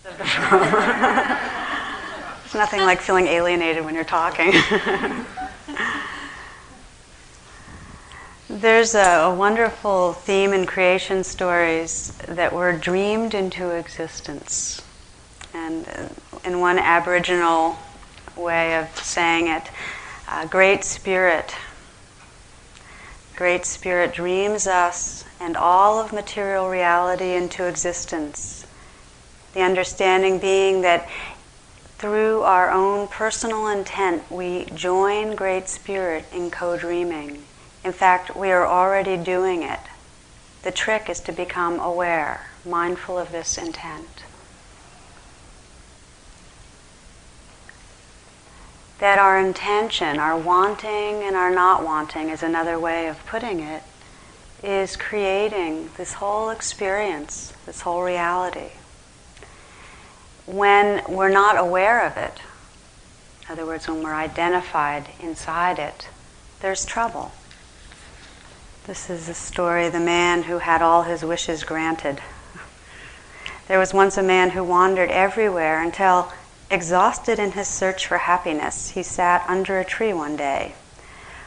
There's nothing like feeling alienated when you're talking. There's a, a, wonderful theme in creation stories that were dreamed into existence. And uh, in one Aboriginal way of saying it, uh, Great Spirit, Great Spirit dreams us and all of material reality into existence. The understanding being that through our own personal intent, we join Great Spirit in co dreaming in fact, we are already doing it. The trick is to become aware, mindful of this intent. That our intention, our wanting and our not wanting, is another way of putting it, is creating this whole experience, this whole reality. When we're not aware of it, in other words, when we're identified inside it, there's trouble. This is the story of the man who had all his wishes granted. There was once a man who wandered everywhere until, exhausted in his search for happiness, he sat under a tree one day.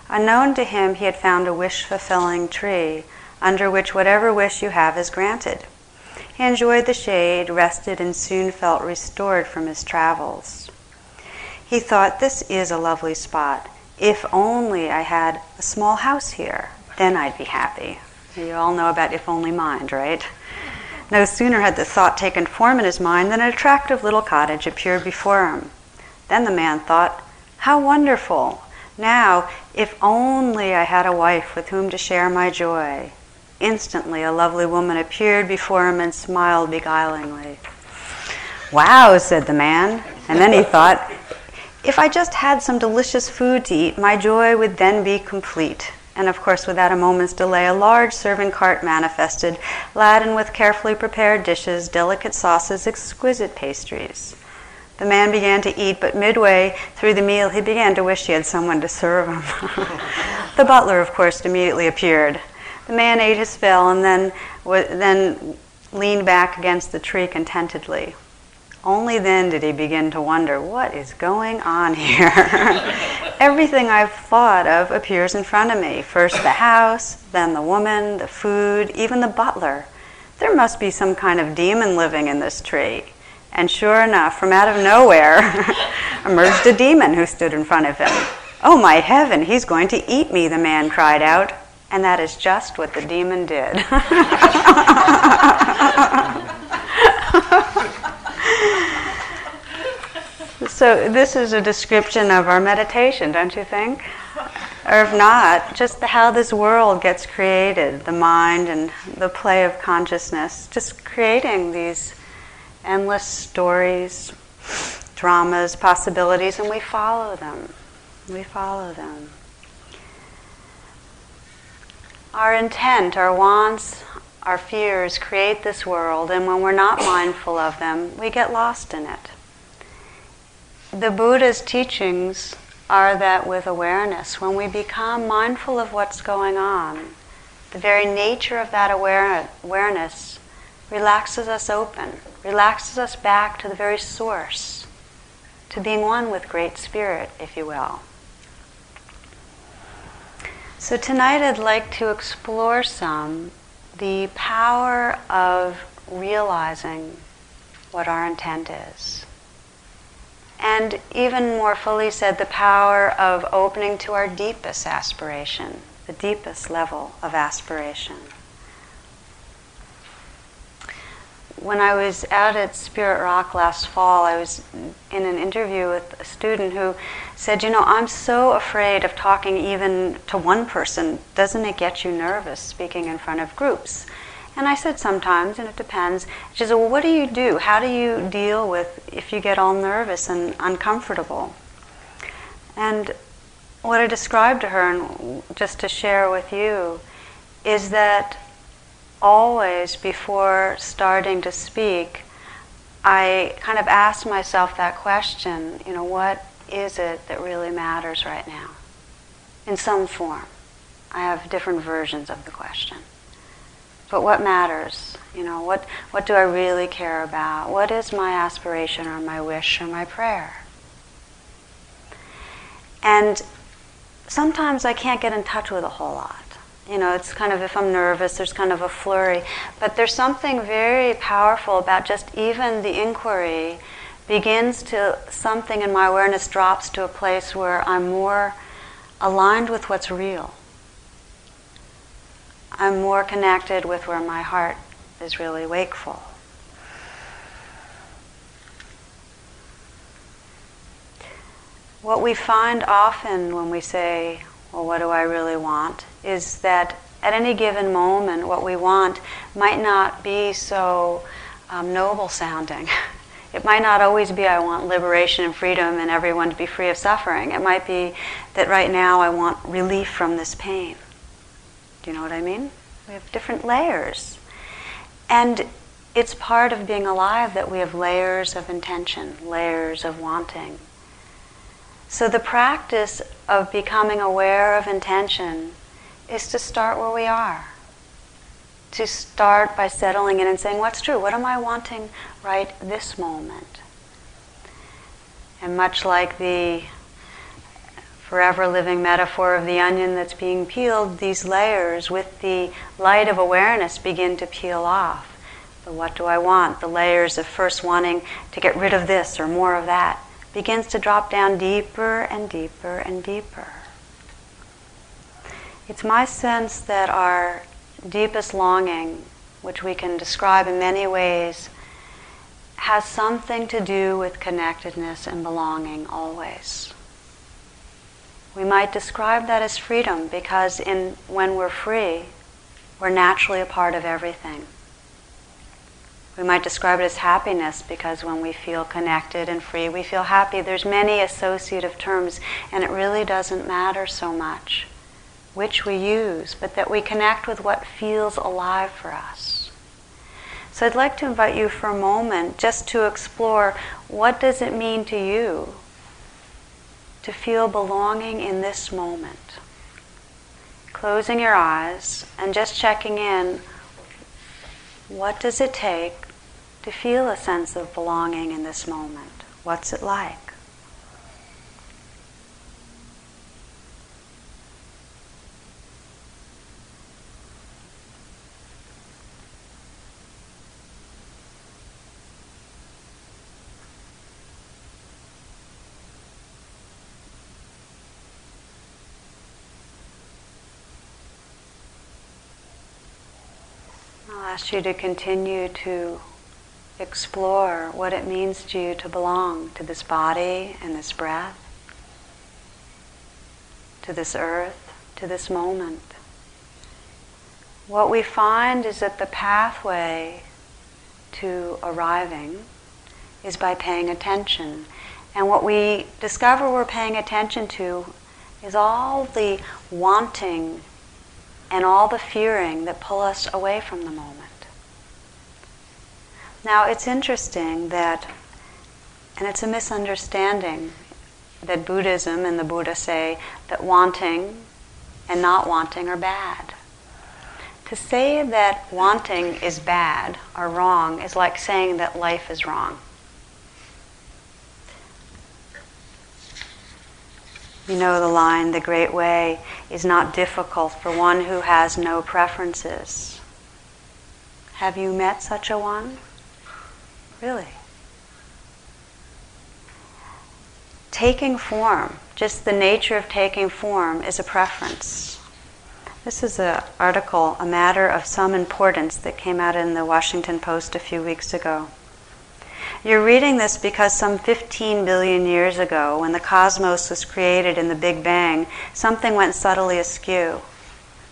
Unknown to him, he had found a wish fulfilling tree under which whatever wish you have is granted. He enjoyed the shade, rested, and soon felt restored from his travels. He thought, This is a lovely spot. If only I had a small house here then I'd be happy. You all know about if only mind, right? No sooner had the thought taken form in his mind than an attractive little cottage appeared before him. Then the man thought, How wonderful! Now, if only I had a wife with whom to share my joy. Instantly, a lovely woman appeared before him and smiled beguilingly. Wow, said the man. And then he thought, if I just had some delicious food to eat, my joy would then be complete. And of course, without a moment's delay, a large serving cart manifested, laden with carefully prepared dishes, delicate sauces, exquisite pastries. The man began to eat, but midway through the meal, he began to wish he had someone to serve him. the butler, of course, immediately appeared. The man ate his fill and then, then leaned back against the tree contentedly. Only then did he begin to wonder what is going on here. Everything I've thought of appears in front of me. First the house, then the woman, the food, even the butler. There must be some kind of demon living in this tree. And sure enough, from out of nowhere emerged a demon who stood in front of him. Oh my heaven, he's going to eat me, the man cried out. And that is just what the demon did. So, this is a description of our meditation, don't you think? Or if not, just how this world gets created, the mind and the play of consciousness, just creating these endless stories, dramas, possibilities, and we follow them. We follow them. Our intent, our wants, our fears create this world, and when we're not mindful of them, we get lost in it the Buddha's teachings are that with awareness, when we become mindful of what's going on, the very nature of that aware- awareness relaxes us open, relaxes us back to the very source, to being one with Great Spirit, if you will. So tonight I'd like to explore some the power of realizing what our intent is and even more fully said, the power of opening to our deepest aspiration, the deepest level of aspiration. When I was out at Spirit Rock last fall, I was in an interview with a student who said, You know, I'm so afraid of talking even to one person. Doesn't it get you nervous speaking in front of groups? And I said sometimes, and it depends. She said, Well, what do you do? How do you deal with if you get all nervous and uncomfortable? And what I described to her, and just to share with you, is that always before starting to speak, I kind of ask myself that question you know, what is it that really matters right now? In some form. I have different versions of the question. but what matters? You know, what, what do I really care about? What is my aspiration or my wish or my prayer? And sometimes I can't get in touch with a whole lot. You know, it's kind of if I'm nervous, there's kind of a flurry. But there's something very powerful about just even the inquiry begins to, something in my awareness drops to a place where I'm more aligned with what's real. I'm more connected with where my heart is really wakeful. What we find often when we say, Well, what do I really want? is that at any given moment, what we want might not be so um, noble sounding. It might not always be, I want liberation and freedom and everyone to be free of suffering. It might be that right now I want relief from this pain. Do you know what I mean? We have different layers. And it's part of being alive that we have layers of intention, layers of wanting. So the practice of becoming aware of intention is to start where we are. To start by settling in and saying, What's true? What am I wanting right this moment? And much like the forever living metaphor of the onion that's being peeled, these layers with the light of awareness begin to peel off. The what do I want? The layers of first wanting to get rid of this or more of that begins to drop down deeper and deeper and deeper. It's my sense that our deepest longing, which we can describe in many ways, has something to do with connectedness and belonging always. We might describe that as freedom because in, when we're free, we're naturally a part of everything. We might describe it as happiness because when we feel connected and free, we feel happy. There's many associative terms, and it really doesn't matter so much which we use, but that we connect with what feels alive for us. So I'd like to invite you for a moment just to explore what does it mean to you to feel belonging in this moment. Closing your eyes and just checking in what does it take to feel a sense of belonging in this moment? What's it like? Ask you to continue to explore what it means to you to belong to this body and this breath, to this earth, to this moment. What we find is that the pathway to arriving is by paying attention. And what we discover we're paying attention to is all the wanting and all the fearing that pull us away from the moment. Now, it's interesting that, and it's a misunderstanding, that Buddhism and the Buddha say that wanting and not wanting are bad. To say that wanting is bad or wrong is like saying that life is wrong. You know the line, the great way is not difficult for one who has no preferences. Have you met such a one? Really? Taking form, just the nature of taking form, is a preference. This is an article, A Matter of Some Importance, that came out in the Washington Post a few weeks ago. You're reading this because some 15 billion years ago, when the cosmos was created in the Big Bang, something went subtly askew.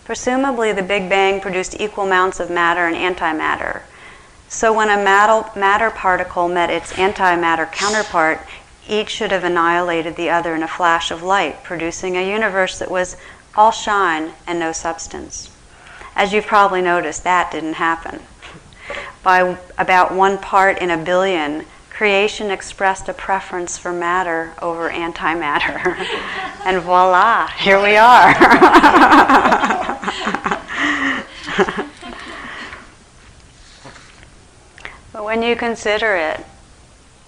Presumably, the Big Bang produced equal amounts of matter and antimatter. So when a matter particle met its antimatter counterpart, each should have annihilated the other in a flash of light, producing a universe that was all shine and no substance. As you've probably noticed, that didn't happen. By about one part in a billion, creation expressed a preference for matter over antimatter. and voila, here we are. But when you consider it,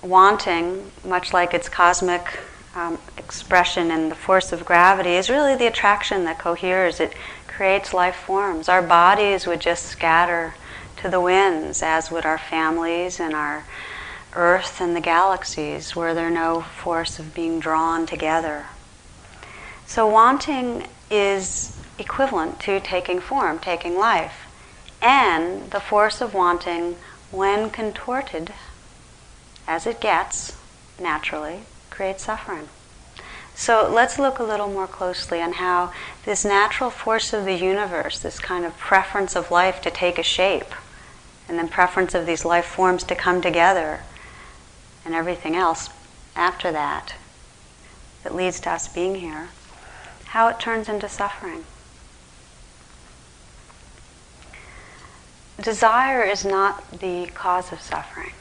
wanting, much like its cosmic um, expression in the force of gravity, is really the attraction that coheres. It creates life forms. Our bodies would just scatter to the winds, as would our families and our earth and the galaxies, were there no force of being drawn together. So, wanting is equivalent to taking form, taking life. And the force of wanting, when contorted, as it gets naturally, creates suffering. So let's look a little more closely on how this natural force of the universe, this kind of preference of life to take a shape, and then preference of these life forms to come together, and everything else after that that leads to us being here, how it turns into suffering. Desire is not the cause of suffering.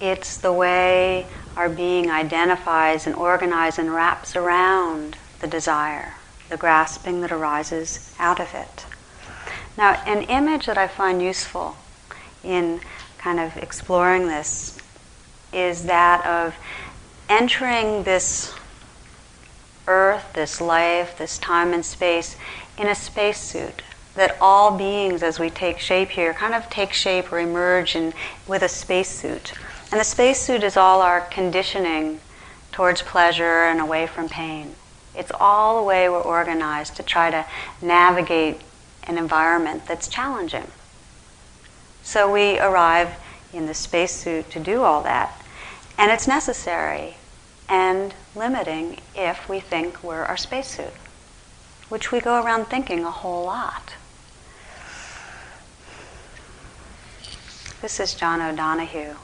It's the way our being identifies and organizes and wraps around the desire, the grasping that arises out of it. Now, an image that I find useful in kind of exploring this is that of entering this earth, this life, this time and space in a spacesuit. That all beings, as we take shape here, kind of take shape or emerge in, with a spacesuit. And the spacesuit is all our conditioning towards pleasure and away from pain. It's all the way we're organized to try to navigate an environment that's challenging. So we arrive in the spacesuit to do all that. And it's necessary and limiting if we think we're our spacesuit, which we go around thinking a whole lot. This is John O'Donohue.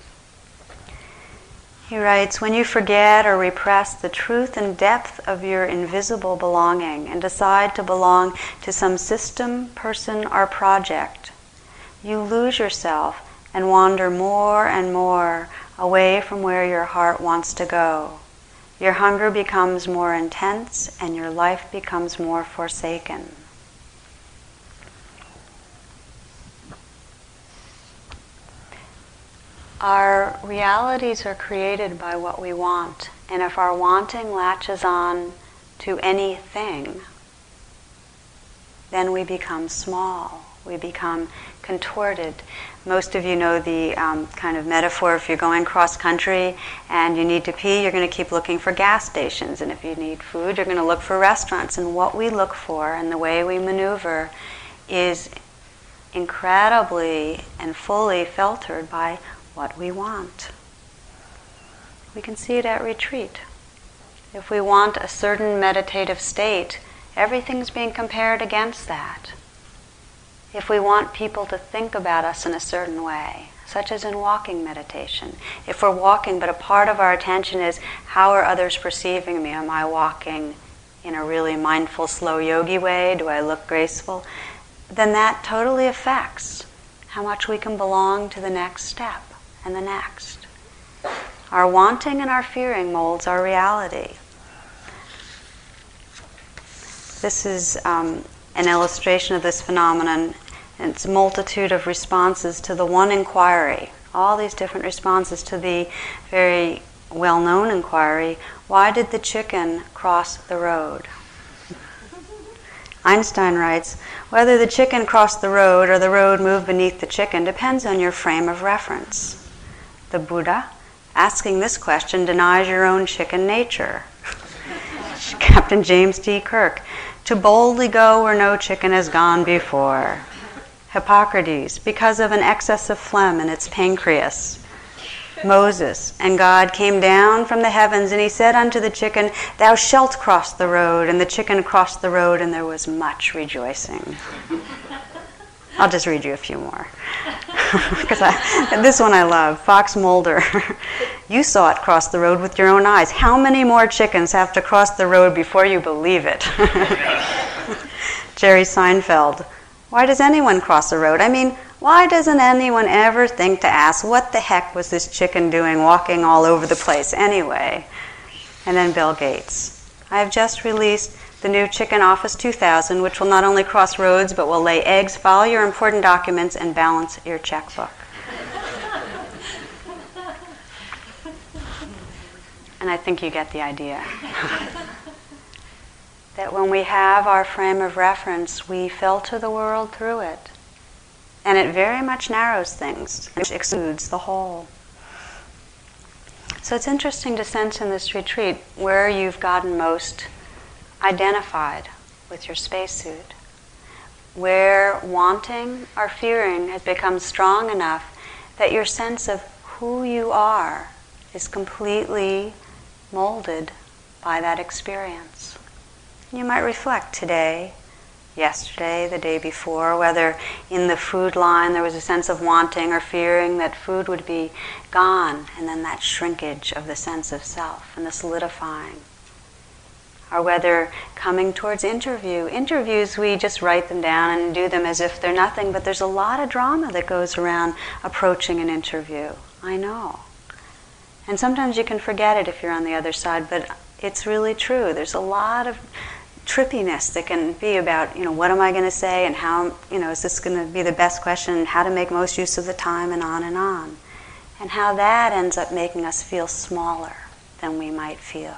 He writes When you forget or repress the truth and depth of your invisible belonging and decide to belong to some system, person, or project, you lose yourself and wander more and more away from where your heart wants to go. Your hunger becomes more intense and your life becomes more forsaken. Our realities are created by what we want, and if our wanting latches on to anything, then we become small. We become contorted. Most of you know the um, kind of metaphor if you're going cross country and you need to pee, you're going to keep looking for gas stations. And if you need food, you're going to look for restaurants. And what we look for and the way we maneuver is incredibly and fully filtered by what we want. We can see it at retreat. If we want a certain meditative state, everything's being compared against that. If we want people to think about us in a certain way, such as in walking meditation, if we're walking, but a part of our attention is how are others perceiving me? Am I walking in a really mindful, slow yogi way? Do I look graceful? Then that totally affects how much we can belong to the next step and the next. Our wanting and our fearing molds our reality. This is um, an illustration of this phenomenon. and It's multitude of responses to the one inquiry, all these different responses to the very well known inquiry why did the chicken cross the road? Einstein writes whether the chicken crossed the road or the road moved beneath the chicken depends on your frame of reference the Buddha, asking this question denies your own chicken nature. Captain James T. Kirk, to boldly go where no chicken has gone before. Hippocrates, because of an excess of phlegm in its pancreas. Moses, and God came down from the heavens, and he said unto the chicken, Thou shalt cross the road. And the chicken crossed the road, and there was much rejoicing. I'll just read you a few more. Because this one I love. Fox Mulder. you saw it cross the road with your own eyes. How many more chickens have to cross the road before you believe it? Jerry Seinfeld. Why does anyone cross the road? I mean, why doesn't anyone ever think to ask, what the heck was this chicken doing walking all over the place anyway? And then Bill Gates. I have just released the new Chicken Office 2000, which will not only cross roads but will lay eggs, file your important documents, and balance your checkbook. and I think you get the idea. that when we have our frame of reference, we filter the world through it. And it very much narrows things, which excludes the whole. So it's interesting to sense in this retreat where you've gotten most identified with your spacesuit, where wanting or fearing has become strong enough that your sense of who you are is completely molded by that experience. You might reflect today yesterday, the day before, whether in the food line there was a sense of wanting or fearing that food would be gone, and then that shrinkage of the sense of self and the solidifying. Or whether coming towards interview, interviews we just write them down and do them as if they're nothing, but there's a lot of drama that goes around approaching an interview. I know. And sometimes you can forget it if you're on the other side, but it's really true. There's a lot of trippiness that can be about, you know, what am I going to say and how, you know, is this going to be the best question how to make most use of the time and on and on. And how that ends up making us feel smaller than we might feel.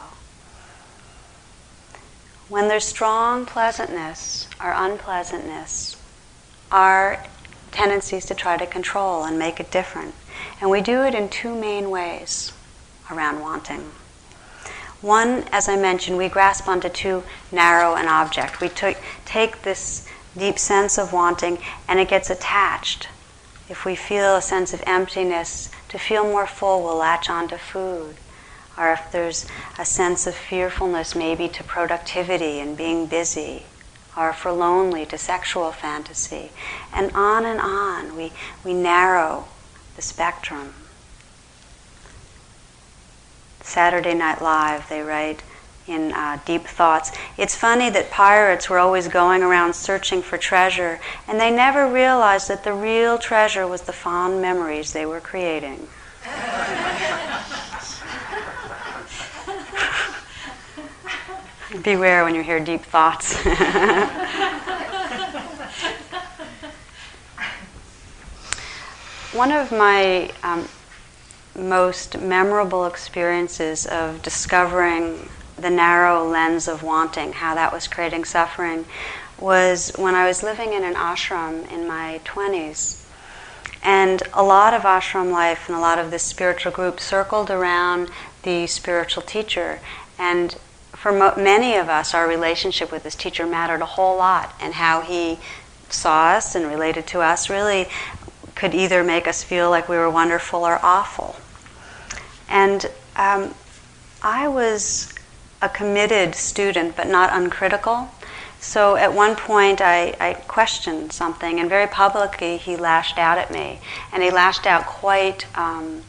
When there's strong pleasantness or unpleasantness, our tendencies to try to control and make it different. And we do it in two main ways around wanting. One, as I mentioned, we grasp onto too narrow an object. We t- take this deep sense of wanting and it gets attached. If we feel a sense of emptiness, to feel more full, we'll latch onto food. Or if there's a sense of fearfulness, maybe to productivity and being busy. Or if we're lonely, to sexual fantasy. And on and on, we, we narrow the spectrum. Saturday Night Live, they write in uh, Deep Thoughts. It's funny that pirates were always going around searching for treasure, and they never realized that the real treasure was the fond memories they were creating. Beware when you hear deep thoughts. One of my um, most memorable experiences of discovering the narrow lens of wanting, how that was creating suffering, was when I was living in an ashram in my 20s. And a lot of ashram life and a lot of this spiritual group circled around the spiritual teacher. And for mo- many of us, our relationship with this teacher mattered a whole lot, and how he saw us and related to us really could either make us feel like we were wonderful or awful. And um, I was a committed student, but not uncritical. So at one point, I, I, questioned something, and very publicly, he lashed out at me. And he lashed out quite um,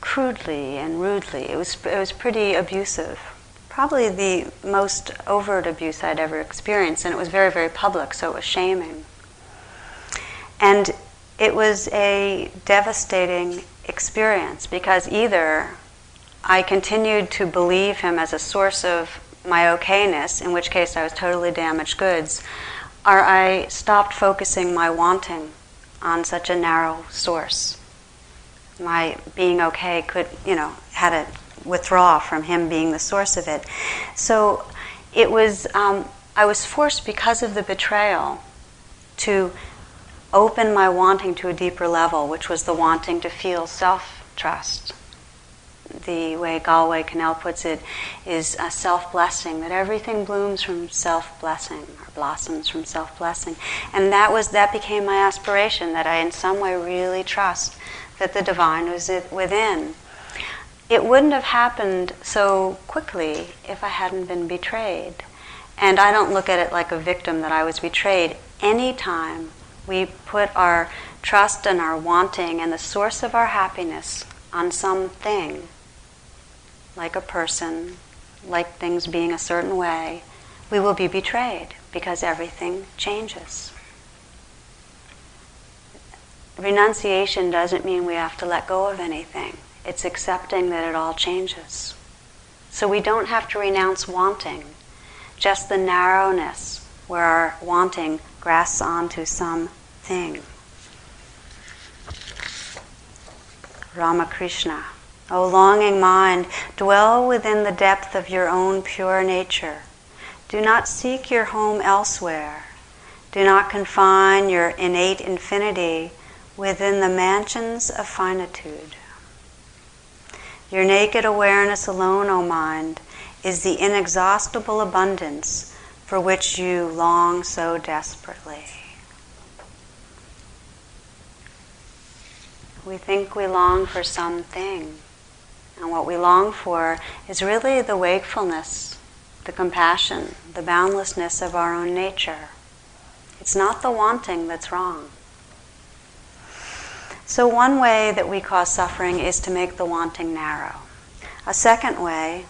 crudely and rudely. It was, it was pretty abusive. Probably the most overt abuse I'd ever experienced, and it was very, very public, so it was shaming. And it was a devastating experience because either I continued to believe him as a source of my okayness, in which case I was totally damaged goods, or I stopped focusing my wanting on such a narrow source. My being okay could, you know, had to withdraw from him being the source of it. So it was, um, I was forced because of the betrayal to open my wanting to a deeper level, which was the wanting to feel self trust. The way Galway Kinnell puts it is a self blessing, that everything blooms from self blessing or blossoms from self blessing. And that was that became my aspiration, that I in some way really trust that the divine was within. It wouldn't have happened so quickly if I hadn't been betrayed. And I don't look at it like a victim that I was betrayed. Anytime we put our trust and our wanting and the source of our happiness on something, like a person, like things being a certain way, we will be betrayed because everything changes. Renunciation doesn't mean we have to let go of anything. It's accepting that it all changes. So we don't have to renounce wanting, just the narrowness where our wanting grasps onto some thing. Ramakrishna O longing mind, dwell within the depth of your own pure nature. Do not seek your home elsewhere. Do not confine your innate infinity within the mansions of finitude. Your naked awareness alone, O mind, is the inexhaustible abundance for which you long so desperately. We think we long for something, and what we long for is really the wakefulness, the compassion, the boundlessness of our own nature. It's not the wanting that's wrong. So, one way that we cause suffering is to make the wanting narrow. A second way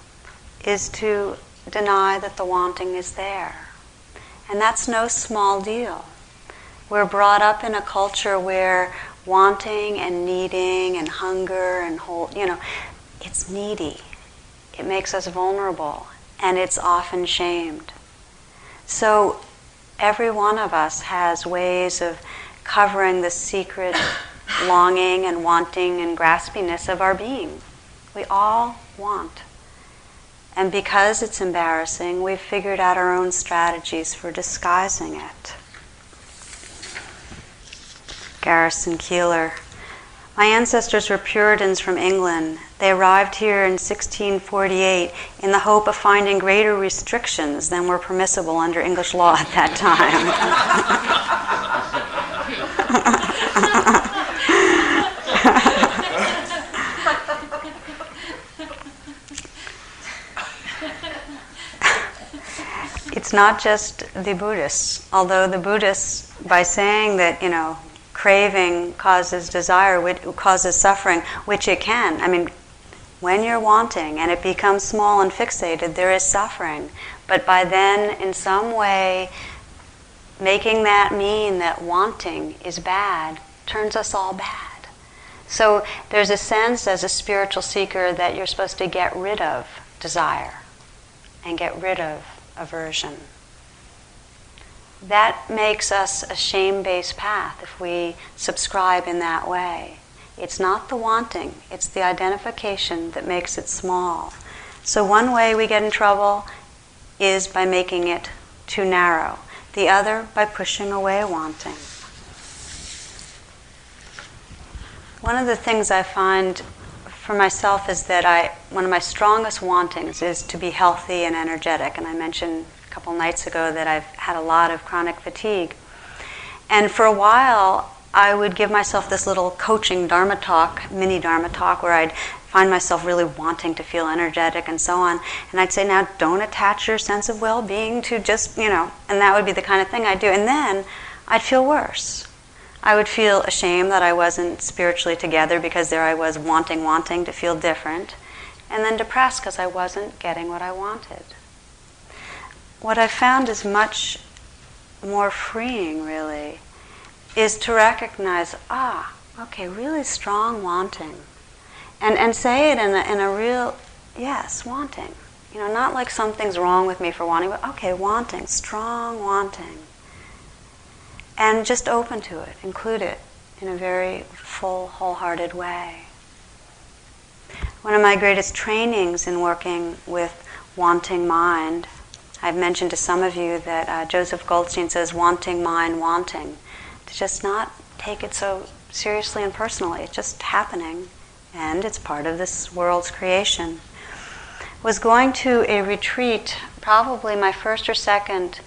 is to deny that the wanting is there. And that's no small deal. We're brought up in a culture where wanting and needing and hunger and hold, you know, it's needy. It makes us vulnerable and it's often shamed. So every one of us has ways of covering the secret longing and wanting and graspiness of our being. We all want. And because it's embarrassing, we've figured out our own strategies for disguising it. Garrison Keillor. My ancestors were Puritans from England. They arrived here in 1648 in the hope of finding greater restrictions than were permissible under English law at that time. not just the Buddhists, although the Buddhists, by saying that, you know, craving causes desire, which causes suffering, which it can. I mean, when you're wanting and it becomes small and fixated, there is suffering. But by then, in some way, making that mean that wanting is bad turns us all bad. So there's a sense as a spiritual seeker that you're supposed to get rid of desire and get rid of aversion. That makes us a shame based path if we subscribe in that way. It's not the wanting, it's the identification that makes it small. So, one way we get in trouble is by making it too narrow, the other by pushing away wanting. One of the things I find for myself is that I one of my strongest wantings is to be healthy and energetic. And I mentioned a couple nights ago that I've had a lot of chronic fatigue. And for a while, I would give myself this little coaching Dharma talk, mini Dharma talk, where I'd find myself really wanting to feel energetic and so on. And I'd say, now don't attach your sense of well being to just, you know, and that would be the kind of thing I'd do. And then I'd feel worse. I would feel ashamed that I wasn't spiritually together because there I was wanting, wanting to feel different, and then depressed because I wasn't getting what I wanted. What I found is much more freeing, really, is to recognize ah, okay, really strong wanting. And, and say it in a, in a real, yes, wanting. You know, not like something's wrong with me for wanting, but okay, wanting, strong wanting and just open to it, include it in a very full, wholehearted way. One of my greatest trainings in working with wanting mind, I've mentioned to some of you that uh, Joseph Goldstein says, wanting mind, wanting. To just not take it so seriously and personally. It's just happening, and it's part of this world's creation. Was going to a retreat, probably my first or second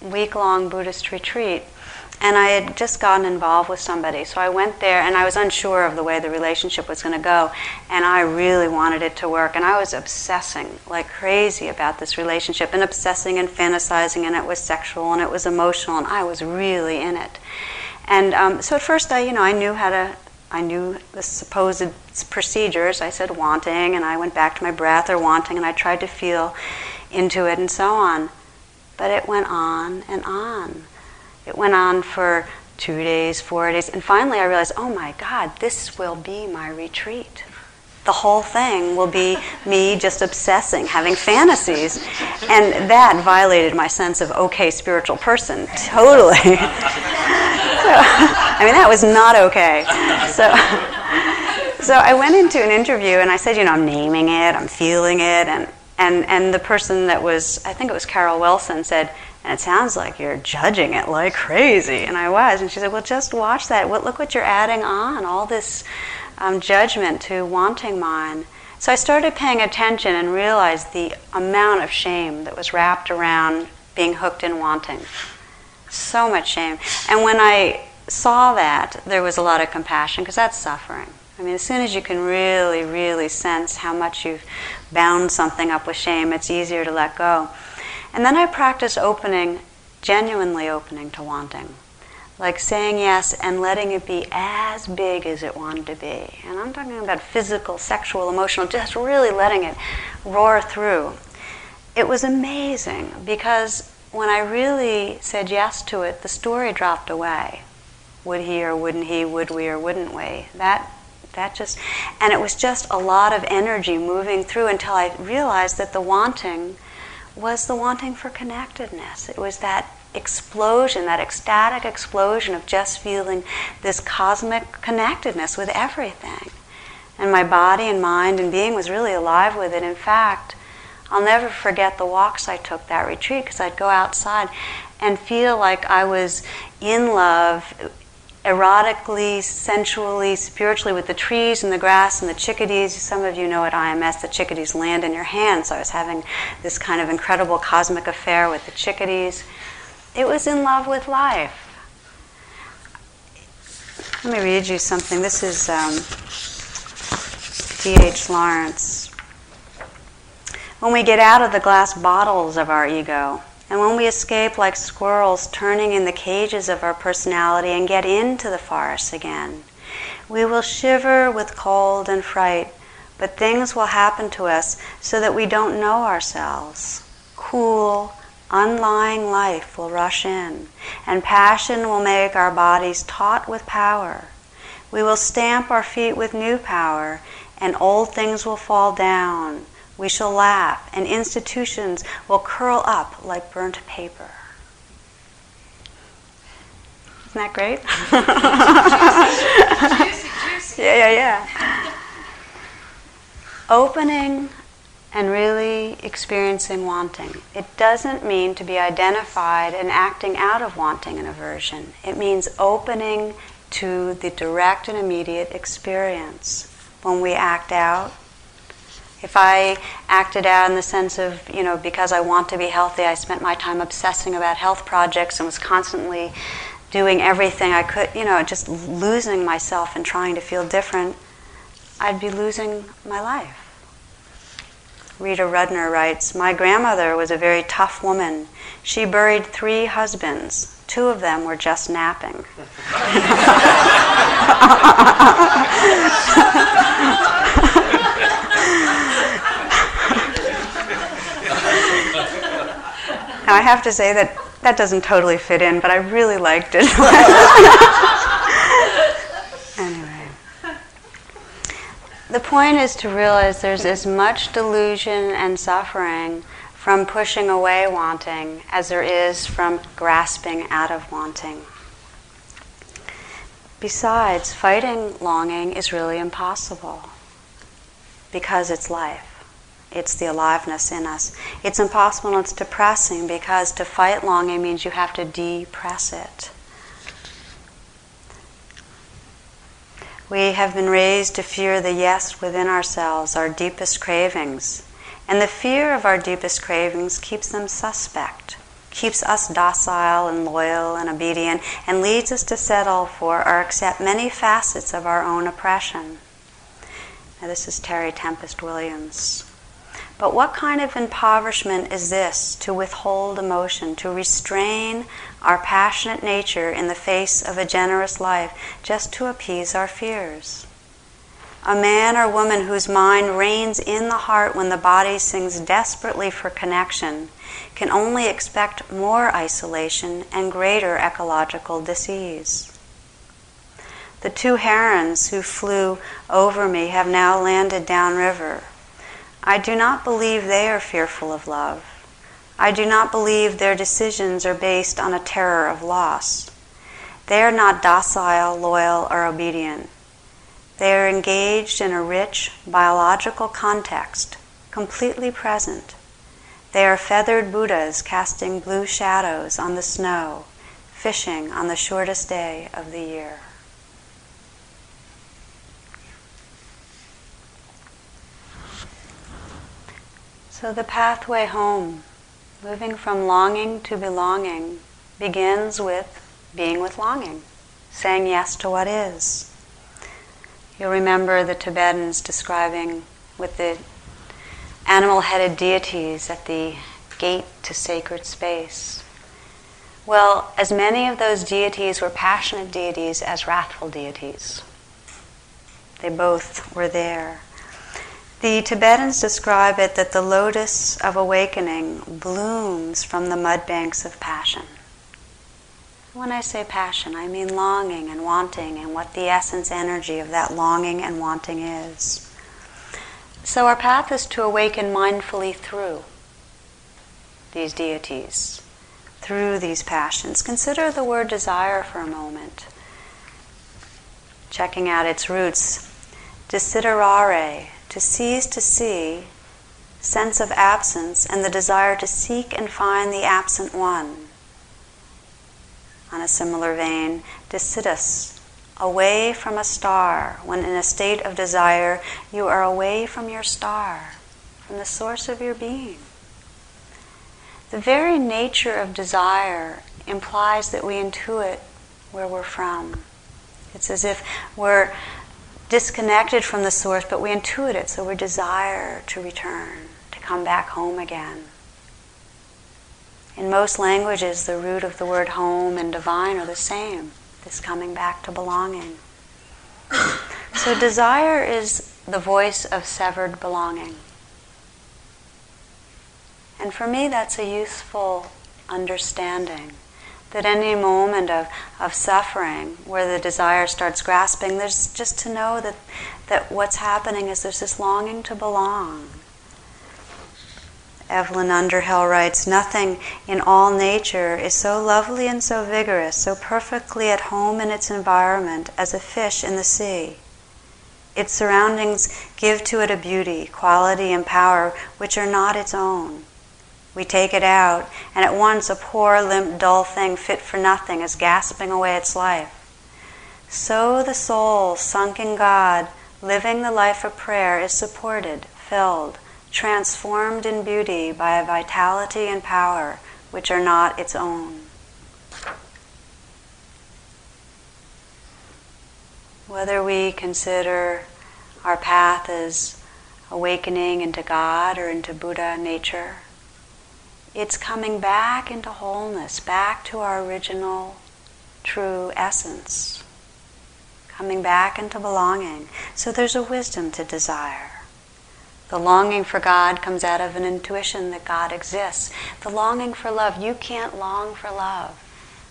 week long Buddhist retreat and I had just gotten involved with somebody. So I went there and I was unsure of the way the relationship was going to go. And I really wanted it to work. And I was obsessing like crazy about this relationship and obsessing and fantasizing. And it was sexual and it was emotional. And I was really in it. And um, so at first, I, you know, I knew how to, I knew the supposed procedures. I said wanting and I went back to my breath or wanting and I tried to feel into it and so on. But it went on and on it went on for two days, four days, and finally I realized, oh my God, this will be my retreat. The whole thing will be me just obsessing, having fantasies. And that violated my sense of okay spiritual person, totally. so, I mean, that was not okay. So, so I went into an interview and I said, you know, I'm naming it, I'm feeling it, and and and the person that was, I think it was Carol Wilson, said, and it sounds like you're judging it like crazy, and I was, and she said, well, just watch that. What look what you're adding on, all this um, judgment to wanting mind. So I started paying attention and realized the amount of shame that was wrapped around being hooked in wanting. So much shame. And when I saw that, there was a lot of compassion because that's suffering. I mean, as soon as you can really, really sense how much you've bound something up with shame, it's easier to let go. And then I practice opening, genuinely opening to wanting. Like saying yes and letting it be as big as it wanted to be. And I'm talking about physical, sexual, emotional, just really letting it roar through. It was amazing because when I really said yes to it, the story dropped away. Would he or wouldn't he? Would we or wouldn't we? That that just and it was just a lot of energy moving through until I realized that the wanting was the wanting for connectedness. It was that explosion, that ecstatic explosion of just feeling this cosmic connectedness with everything. And my body and mind and being was really alive with it. In fact, I'll never forget the walks I took that retreat because I'd go outside and feel like I was in love erotically, sensually, spiritually with the trees and the grass and the chickadees. Some of you know at IMS the chickadees land in your hands. So I was having this kind of incredible cosmic affair with the chickadees. It was in love with life. Let me read you something. This is um, D.H. Lawrence. When we get out of the glass bottles of our ego, and when we escape like squirrels turning in the cages of our personality and get into the forest again, we will shiver with cold and fright, but things will happen to us so that we don't know ourselves. Cool, unlying life will rush in, and passion will make our bodies taut with power. We will stamp our feet with new power, and old things will fall down we shall laugh, and institutions will curl up like burnt paper. Isn't that great? juicy, juicy. Yeah, yeah, yeah. Opening and really experiencing wanting. It doesn't mean to be identified and acting out of wanting and aversion. It means opening to the direct and immediate experience. When we act out, if I acted out in the sense of, you know, because I want to be healthy, I spent my time obsessing about health projects and was constantly doing everything I could, you know, just losing myself and trying to feel different, I'd be losing my life. Rita Rudner writes My grandmother was a very tough woman. She buried three husbands. Two of them were just napping. Now, I have to say that that doesn't totally fit in, but I really liked it. anyway. The point is to realize there's as much delusion and suffering from pushing away wanting as there is from grasping out of wanting. Besides, fighting longing is really impossible because it's life. It's the aliveness in us. It's impossible and it's depressing because to fight longing means you have to depress it. We have been raised to fear the yes within ourselves, our deepest cravings. And the fear of our deepest cravings keeps them suspect, keeps us docile and loyal and obedient, and leads us to settle for or accept many facets of our own oppression. Now, this is Terry Tempest Williams. But what kind of impoverishment is this to withhold emotion, to restrain our passionate nature in the face of a generous life just to appease our fears? A man or woman whose mind reins in the heart when the body sings desperately for connection can only expect more isolation and greater ecological disease. The two herons who flew over me have now landed downriver I do not believe they are fearful of love. I do not believe their decisions are based on a terror of loss. They are not docile, loyal, or obedient. They are engaged in a rich biological context, completely present. They are feathered Buddhas casting blue shadows on the snow, fishing on the shortest day of the year. So the pathway home, moving from longing to belonging, begins with being with longing, saying yes to what is. You'll remember the Tibetans describing with the animal headed deities at the gate to sacred space. Well, as many of those deities were passionate deities as wrathful deities. They both were there. The Tibetans describe it that the lotus of awakening blooms from the mud banks of passion. When I say passion, I mean longing and wanting and what the essence energy of that longing and wanting is. So our path is to awaken mindfully through these deities, through these passions. Consider the word desire for a moment. Checking out its roots. Desiderare, to seize to see, sense of absence, and the desire to seek and find the absent one on a similar vein, decidus, away from a star. When in a state of desire, you are away from your star, from the source of your being. The very nature of desire implies that we intuit where we're from. It's as if we're disconnected from the source, but we intuit it, so we desire to return, to come back home again. In most languages, the root of the word home and divine are the same this coming back to belonging. so, desire is the voice of severed belonging. And for me, that's a useful understanding that any moment of, of suffering where the desire starts grasping, there's just to know that, that what's happening is there's this longing to belong. Evelyn Underhill writes Nothing in all nature is so lovely and so vigorous, so perfectly at home in its environment as a fish in the sea. Its surroundings give to it a beauty, quality, and power which are not its own. We take it out, and at once a poor, limp, dull thing fit for nothing is gasping away its life. So the soul, sunk in God, living the life of prayer, is supported, filled, transformed in beauty by a vitality and power which are not its own. Whether we consider our path as awakening into God or into Buddha nature, it's coming back into wholeness, back to our original true essence, coming back into belonging. So there's a wisdom to desire. The longing for God comes out of an intuition that God exists. The longing for love, you can't long for love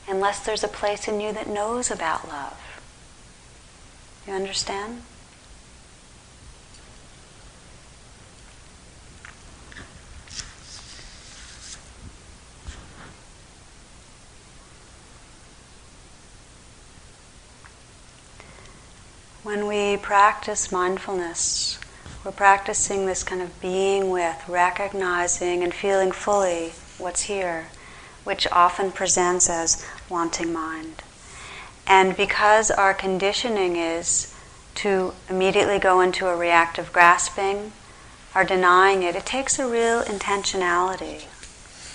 unless there's a place in you that knows about love. You understand? When we practice mindfulness, we're practicing this kind of being with, recognizing and feeling fully what's here, which often presents as wanting mind. And because our conditioning is to immediately go into a reactive grasping or denying it, it takes a real intentionality.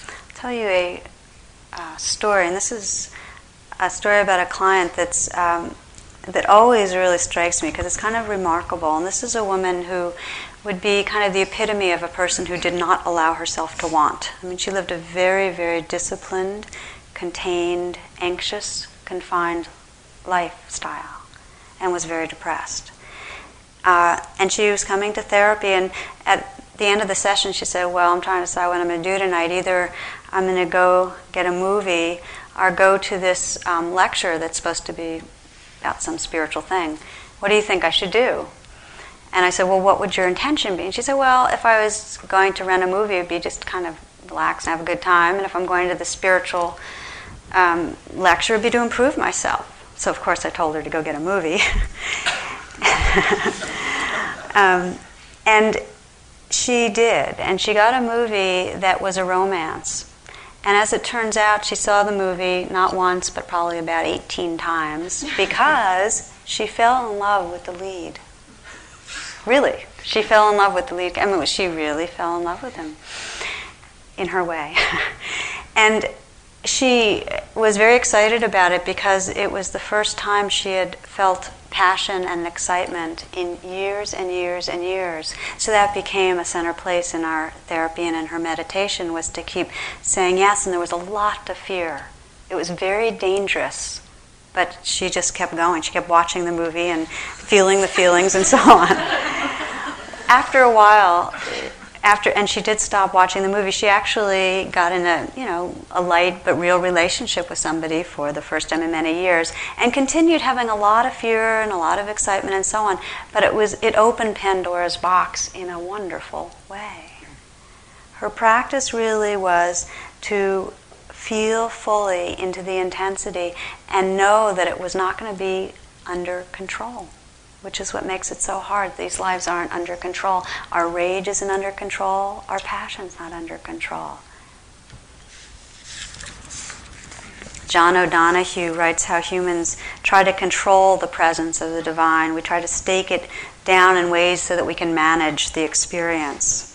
I'll tell you a, a story, and this is a story about a client that's um, that always really strikes me because it's kind of remarkable. And this is a woman who would be kind of the epitome of a person who did not allow herself to want. I mean, she lived a very, very disciplined, contained, anxious, confined lifestyle and was very depressed. Uh, and she was coming to therapy, and at the end of the session, she said, Well, I'm trying to decide what I'm going to do tonight. Either I'm going to go get a movie or go to this um, lecture that's supposed to be about some spiritual thing. What do you think I should do? And I said, Well, what would your intention be? And she said, Well, if I was going to rent a movie, it would be just kind of relax and have a good time. And if I'm going to the spiritual um, lecture, it would be to improve myself. So, of course, I told her to go get a movie. um, and she did, and she got a movie that was a romance. And as it turns out, she saw the movie not once, but probably about 18 times because she fell in love with the lead. Really, she fell in love with the lead. I mean, she really fell in love with him in her way. and she was very excited about it because it was the first time she had felt passion and excitement in years and years and years. So that became a center place in our therapy and in her meditation was to keep saying yes, and there was a lot of fear. It was very dangerous, but she just kept going. She kept watching the movie and feeling the feelings and so on. After a while, after and she did stop watching the movie. She actually got in a you know a light but real relationship with somebody for the first time in many years and continued having a lot of fear and a lot of excitement and so on. But it was it opened pandora's box in a wonderful way. Her practice really was to feel fully into the intensity and know that it was not going to be under control which is what makes it so hard. These lives aren't under control. Our rage isn't under control, our passion's not under control. John O'Donohue writes how humans try to control the presence of the divine. We try to stake it down in ways so that we can manage the experience.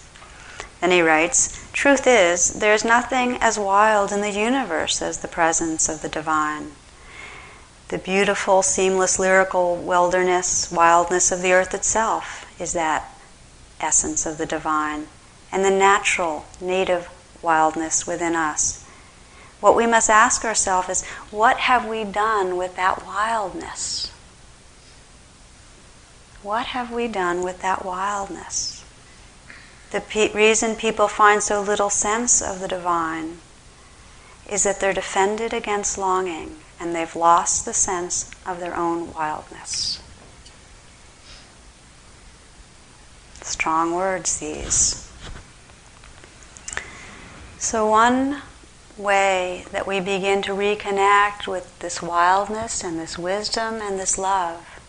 Then he writes Truth is, there's nothing as wild in the universe as the presence of the divine the beautiful, seamless, lyrical wilderness, wildness of the earth itself is that essence of the divine, and the natural, native wildness within us. What we must ask ourselves is what have we done with that wildness? What have we done with that wildness? The pe- reason people find so little sense of the divine is that they're defended against longing and they've lost the sense of their own wildness. Strong words, these. So, one way that we begin to reconnect with this wildness and this wisdom and this love,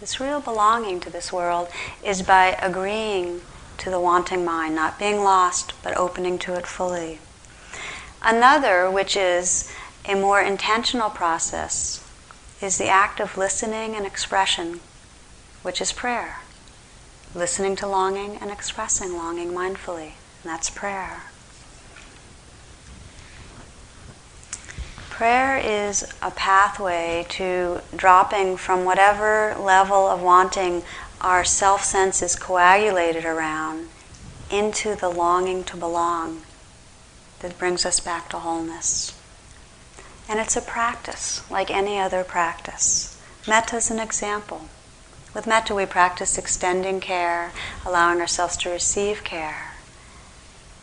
this real belonging to this world, is by agreeing to the wanting mind, not being lost, but opening to it fully. Another, which is a more intentional process is the act of listening and expression, which is prayer. Listening to longing and expressing longing mindfully. And that's prayer. Prayer is a pathway to dropping from whatever level of wanting our self sense is coagulated around into the longing to belong that brings us back to wholeness. And it's a practice, like any other practice. Metta is an example. With metta, we practice extending care, allowing ourselves to receive care.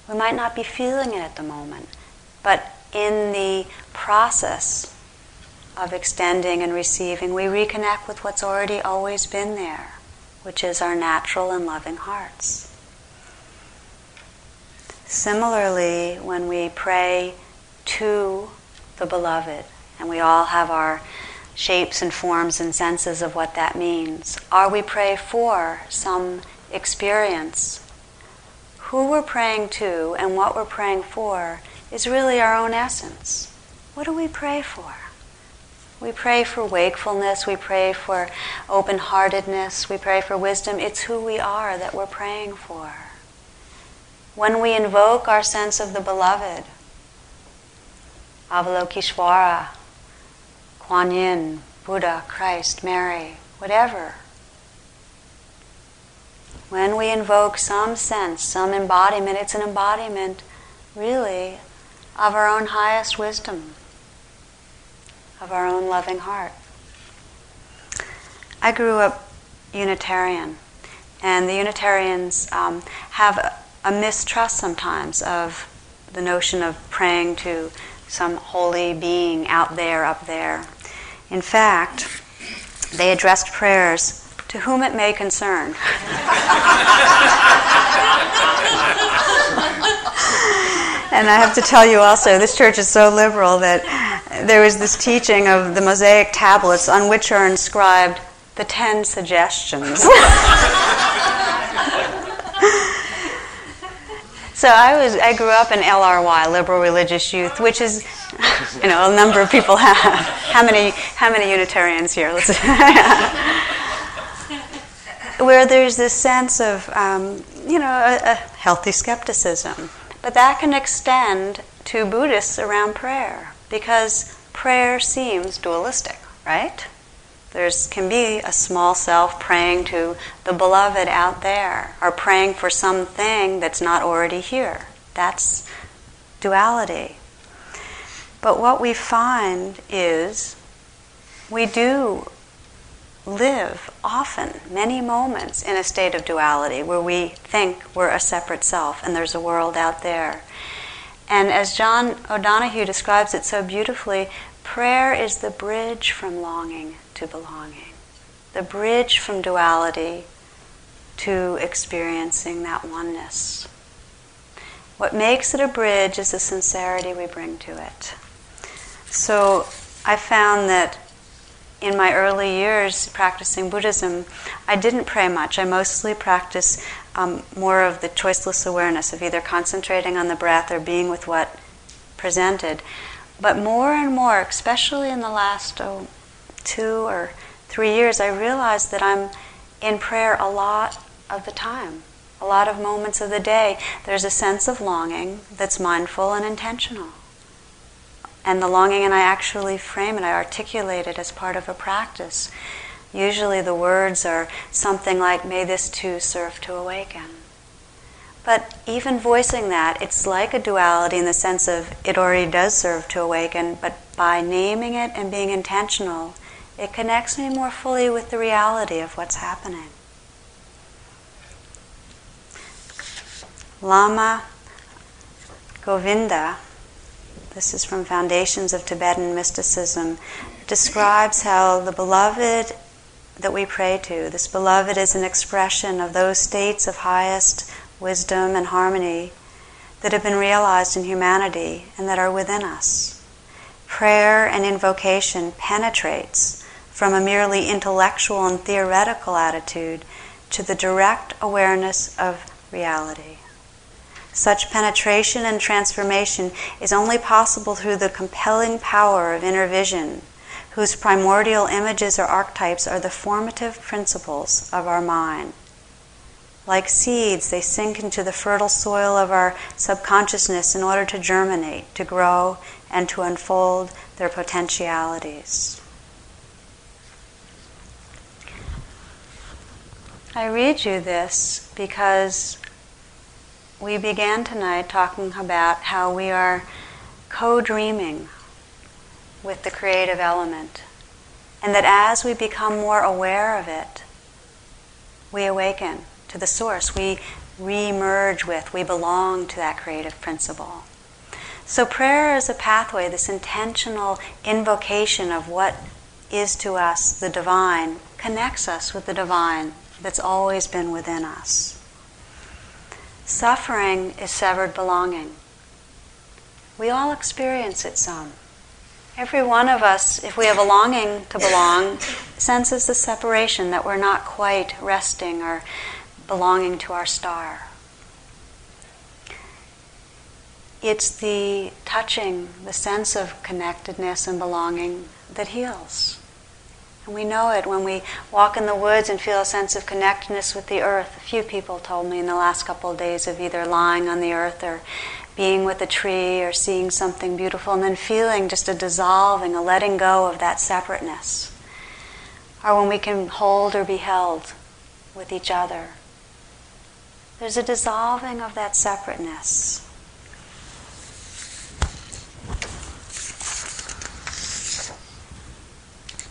We might not be feeling it at the moment, but in the process of extending and receiving, we reconnect with what's already always been there, which is our natural and loving hearts. Similarly, when we pray to the beloved. And we all have our shapes and forms and senses of what that means. Are we pray for some experience? Who we're praying to and what we're praying for is really our own essence. What do we pray for? We pray for wakefulness, we pray for open heartedness, we pray for wisdom. It's who we are that we're praying for. When we invoke our sense of the beloved, Avalokiteshvara, Kuan Yin, Buddha, Christ, Mary, whatever. When we invoke some sense, some embodiment, it's an embodiment really of our own highest wisdom, of our own loving heart. I grew up Unitarian, and the Unitarians um, have a, a mistrust sometimes of the notion of praying to some holy being out there, up there. In fact, they addressed prayers to whom it may concern. and I have to tell you also, this church is so liberal that there was this teaching of the Mosaic tablets on which are inscribed the 10 suggestions. So I was I grew up in LRY, liberal religious youth, which is you know a number of people have. How many how many Unitarians here? Where there's this sense of um, you know a, a healthy skepticism, but that can extend to Buddhists around prayer because prayer seems dualistic, right? There can be a small self praying to the beloved out there, or praying for something that's not already here. That's duality. But what we find is we do live often, many moments, in a state of duality where we think we're a separate self and there's a world out there. And as John O'Donohue describes it so beautifully, prayer is the bridge from longing to belonging, the bridge from duality to experiencing that oneness. What makes it a bridge is the sincerity we bring to it. So I found that in my early years practicing Buddhism, I didn't pray much. I mostly practiced um, more of the choiceless awareness of either concentrating on the breath or being with what presented. But more and more, especially in the last oh, two or three years, I realized that I'm in prayer a lot of the time, a lot of moments of the day. There's a sense of longing that's mindful and intentional. And the longing, and I actually frame it, I articulate it as part of a practice. Usually the words are something like, May this too serve to awaken. But even voicing that, it's like a duality in the sense of it already does serve to awaken, but by naming it and being intentional, it connects me more fully with the reality of what's happening. Lama Govinda, this is from Foundations of Tibetan Mysticism, describes how the beloved that we pray to, this beloved is an expression of those states of highest wisdom and harmony that have been realized in humanity and that are within us. Prayer and invocation penetrates from a merely intellectual and theoretical attitude to the direct awareness of reality. Such penetration and transformation is only possible through the compelling power of inner vision, whose primordial images or archetypes are the formative principles of our mind. Like seeds, they sink into the fertile soil of our subconsciousness in order to germinate, to grow, and to unfold their potentialities. I read you this because we began tonight talking about how we are co dreaming with the creative element, and that as we become more aware of it, we awaken to the source, we re merge with, we belong to that creative principle. So, prayer is a pathway, this intentional invocation of what is to us the divine, connects us with the divine that's always been within us. Suffering is severed belonging. We all experience it some. Every one of us, if we have a longing to belong, senses the separation that we're not quite resting or belonging to our star. It's the touching, the sense of connectedness and belonging that heals. And we know it when we walk in the woods and feel a sense of connectedness with the earth. A few people told me in the last couple of days of either lying on the earth or being with a tree or seeing something beautiful and then feeling just a dissolving, a letting go of that separateness. Or when we can hold or be held with each other. There's a dissolving of that separateness.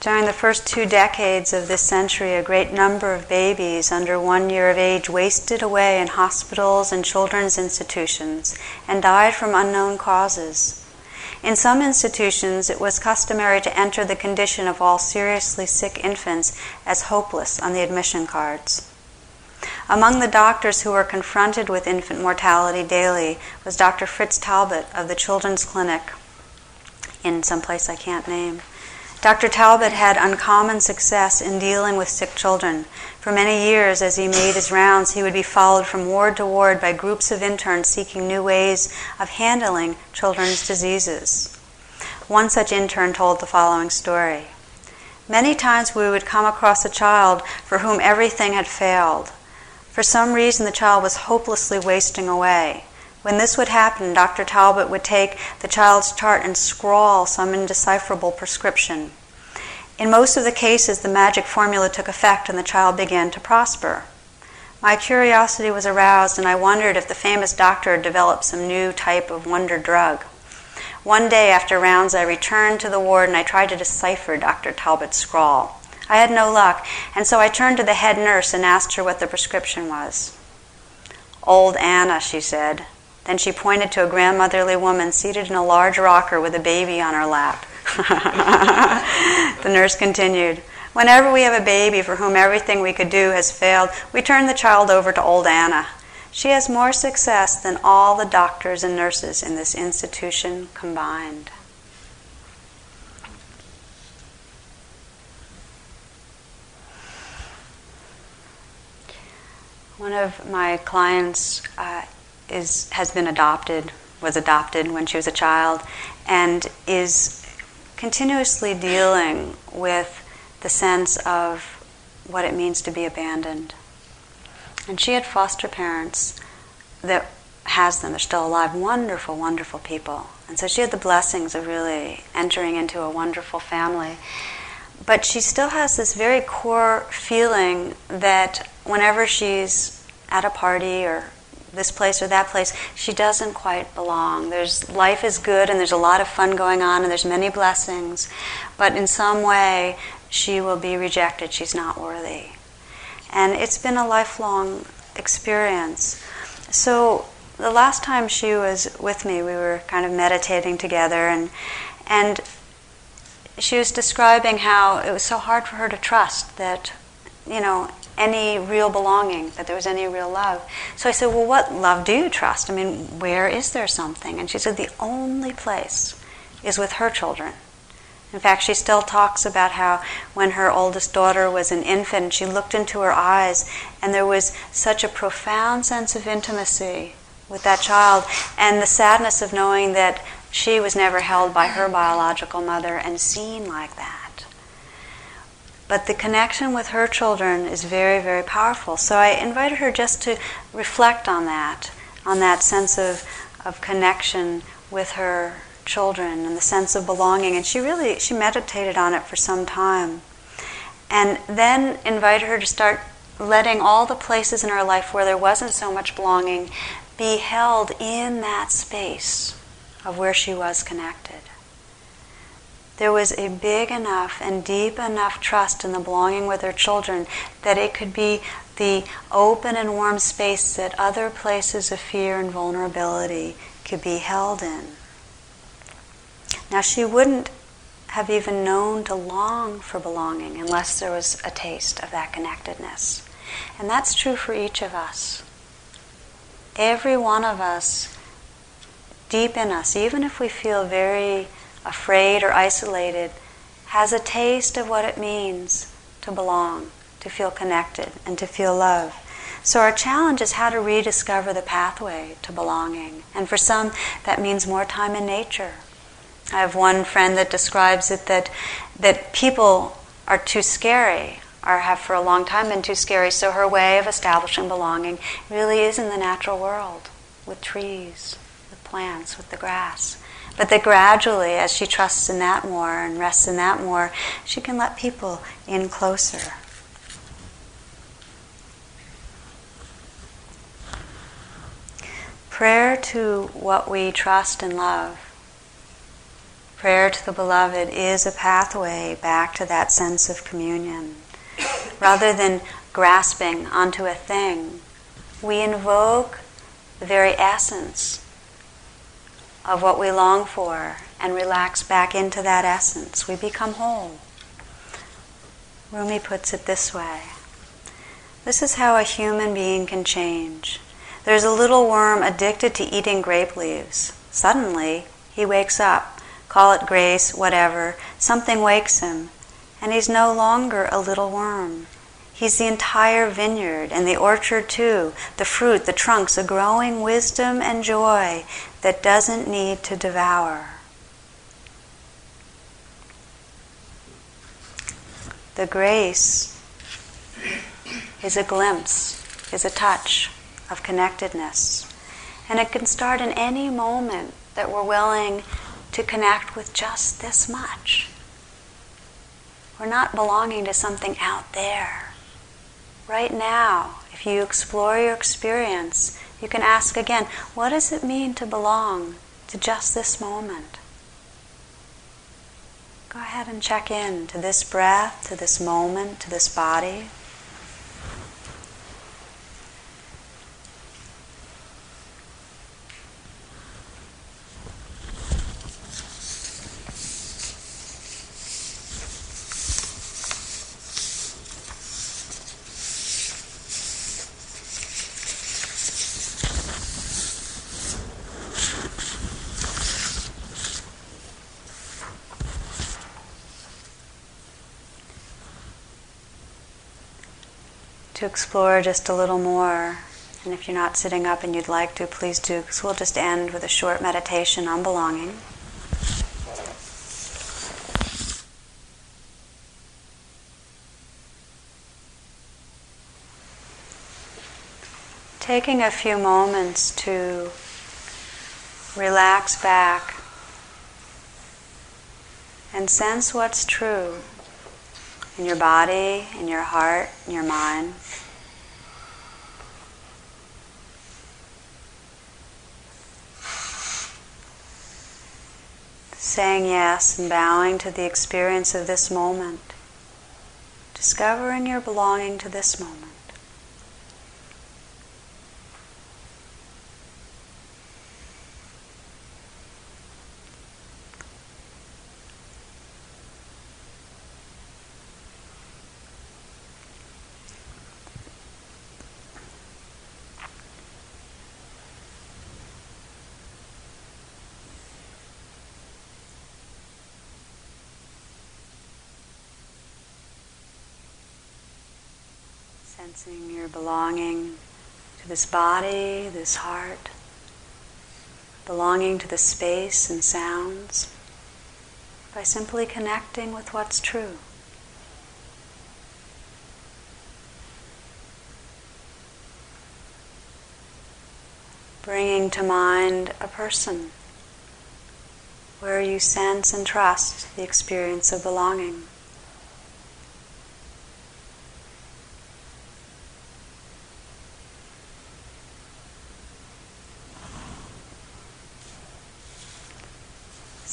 During the first two decades of this century, a great number of babies under one year of age wasted away in hospitals and children's institutions and died from unknown causes. In some institutions, it was customary to enter the condition of all seriously sick infants as hopeless on the admission cards. Among the doctors who were confronted with infant mortality daily was Dr. Fritz Talbot of the Children's Clinic in some place I can't name. Dr. Talbot had uncommon success in dealing with sick children. For many years, as he made his rounds, he would be followed from ward to ward by groups of interns seeking new ways of handling children's diseases. One such intern told the following story. Many times we would come across a child for whom everything had failed. For some reason, the child was hopelessly wasting away. When this would happen, Dr. Talbot would take the child's chart and scrawl some indecipherable prescription. In most of the cases, the magic formula took effect and the child began to prosper. My curiosity was aroused, and I wondered if the famous doctor had developed some new type of wonder drug. One day after rounds, I returned to the ward and I tried to decipher Dr. Talbot's scrawl. I had no luck, and so I turned to the head nurse and asked her what the prescription was. Old Anna, she said. Then she pointed to a grandmotherly woman seated in a large rocker with a baby on her lap. the nurse continued Whenever we have a baby for whom everything we could do has failed, we turn the child over to old Anna. She has more success than all the doctors and nurses in this institution combined. One of my clients uh, is, has been adopted, was adopted when she was a child, and is continuously dealing with the sense of what it means to be abandoned. And she had foster parents that has them, they're still alive, wonderful, wonderful people. And so she had the blessings of really entering into a wonderful family. But she still has this very core feeling that whenever she's at a party or this place or that place, she doesn't quite belong. There's life is good and there's a lot of fun going on and there's many blessings, but in some way she will be rejected. She's not worthy. And it's been a lifelong experience. So the last time she was with me, we were kind of meditating together and and she was describing how it was so hard for her to trust that you know any real belonging, that there was any real love. So I said, Well, what love do you trust? I mean, where is there something? And she said, The only place is with her children. In fact, she still talks about how when her oldest daughter was an infant, she looked into her eyes and there was such a profound sense of intimacy with that child and the sadness of knowing that she was never held by her biological mother and seen like that. But the connection with her children is very, very powerful. So I invited her just to reflect on that, on that sense of, of connection with her children and the sense of belonging. And she really she meditated on it for some time. And then invited her to start letting all the places in her life where there wasn't so much belonging be held in that space of where she was connected there was a big enough and deep enough trust in the belonging with her children that it could be the open and warm space that other places of fear and vulnerability could be held in. Now, she wouldn't have even known to long for belonging unless there was a taste of that connectedness. And that's true for each of us. Every one of us, deep in us, even if we feel very afraid or isolated, has a taste of what it means to belong, to feel connected, and to feel love. So, our challenge is how to rediscover the pathway to belonging. And for some, that means more time in nature. I have one friend that describes it that, that people are too scary, or have for a long time been too scary, so her way of establishing belonging really is in the natural world with trees, with plants, with the grass. But that gradually, as she trusts in that more and rests in that more, she can let people in closer. Prayer to what we trust and love, prayer to the beloved, is a pathway back to that sense of communion. Rather than grasping onto a thing, we invoke the very essence of what we long for and relax back into that essence. We become whole. Rumi puts it this way This is how a human being can change. There's a little worm addicted to eating grape leaves. Suddenly, he wakes up call it grace, whatever, something wakes him, and he's no longer a little worm. He's the entire vineyard and the orchard too, the fruit, the trunks, a growing wisdom and joy that doesn't need to devour. The grace is a glimpse, is a touch of connectedness. And it can start in any moment that we're willing to connect with just this much. We're not belonging to something out there. Right now, if you explore your experience, you can ask again what does it mean to belong to just this moment? Go ahead and check in to this breath, to this moment, to this body. Explore just a little more. And if you're not sitting up and you'd like to, please do, because we'll just end with a short meditation on belonging. Taking a few moments to relax back and sense what's true in your body, in your heart, in your mind. Saying yes and bowing to the experience of this moment, discovering your belonging to this moment. Sensing your belonging to this body, this heart, belonging to the space and sounds by simply connecting with what's true. Bringing to mind a person where you sense and trust the experience of belonging.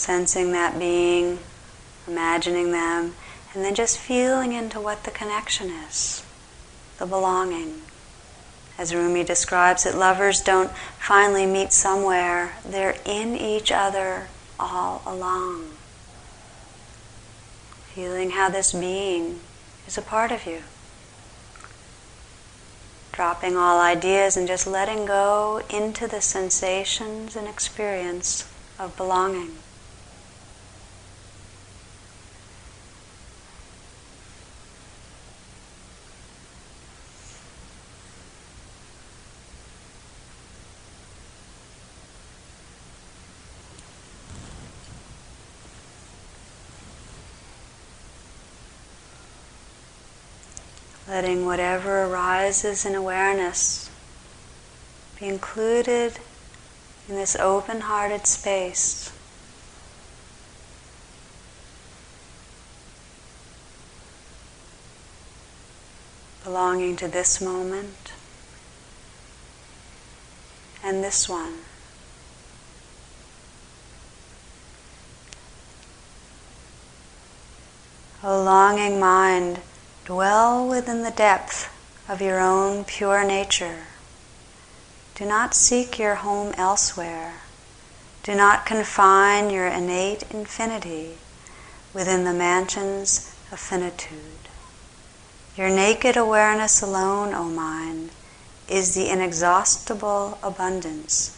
Sensing that being, imagining them, and then just feeling into what the connection is, the belonging. As Rumi describes it, lovers don't finally meet somewhere, they're in each other all along. Feeling how this being is a part of you. Dropping all ideas and just letting go into the sensations and experience of belonging. letting whatever arises in awareness be included in this open hearted space. Belonging to this moment and this one. A longing mind Dwell within the depth of your own pure nature. Do not seek your home elsewhere. Do not confine your innate infinity within the mansions of finitude. Your naked awareness alone, O mind, is the inexhaustible abundance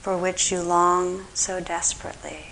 for which you long so desperately.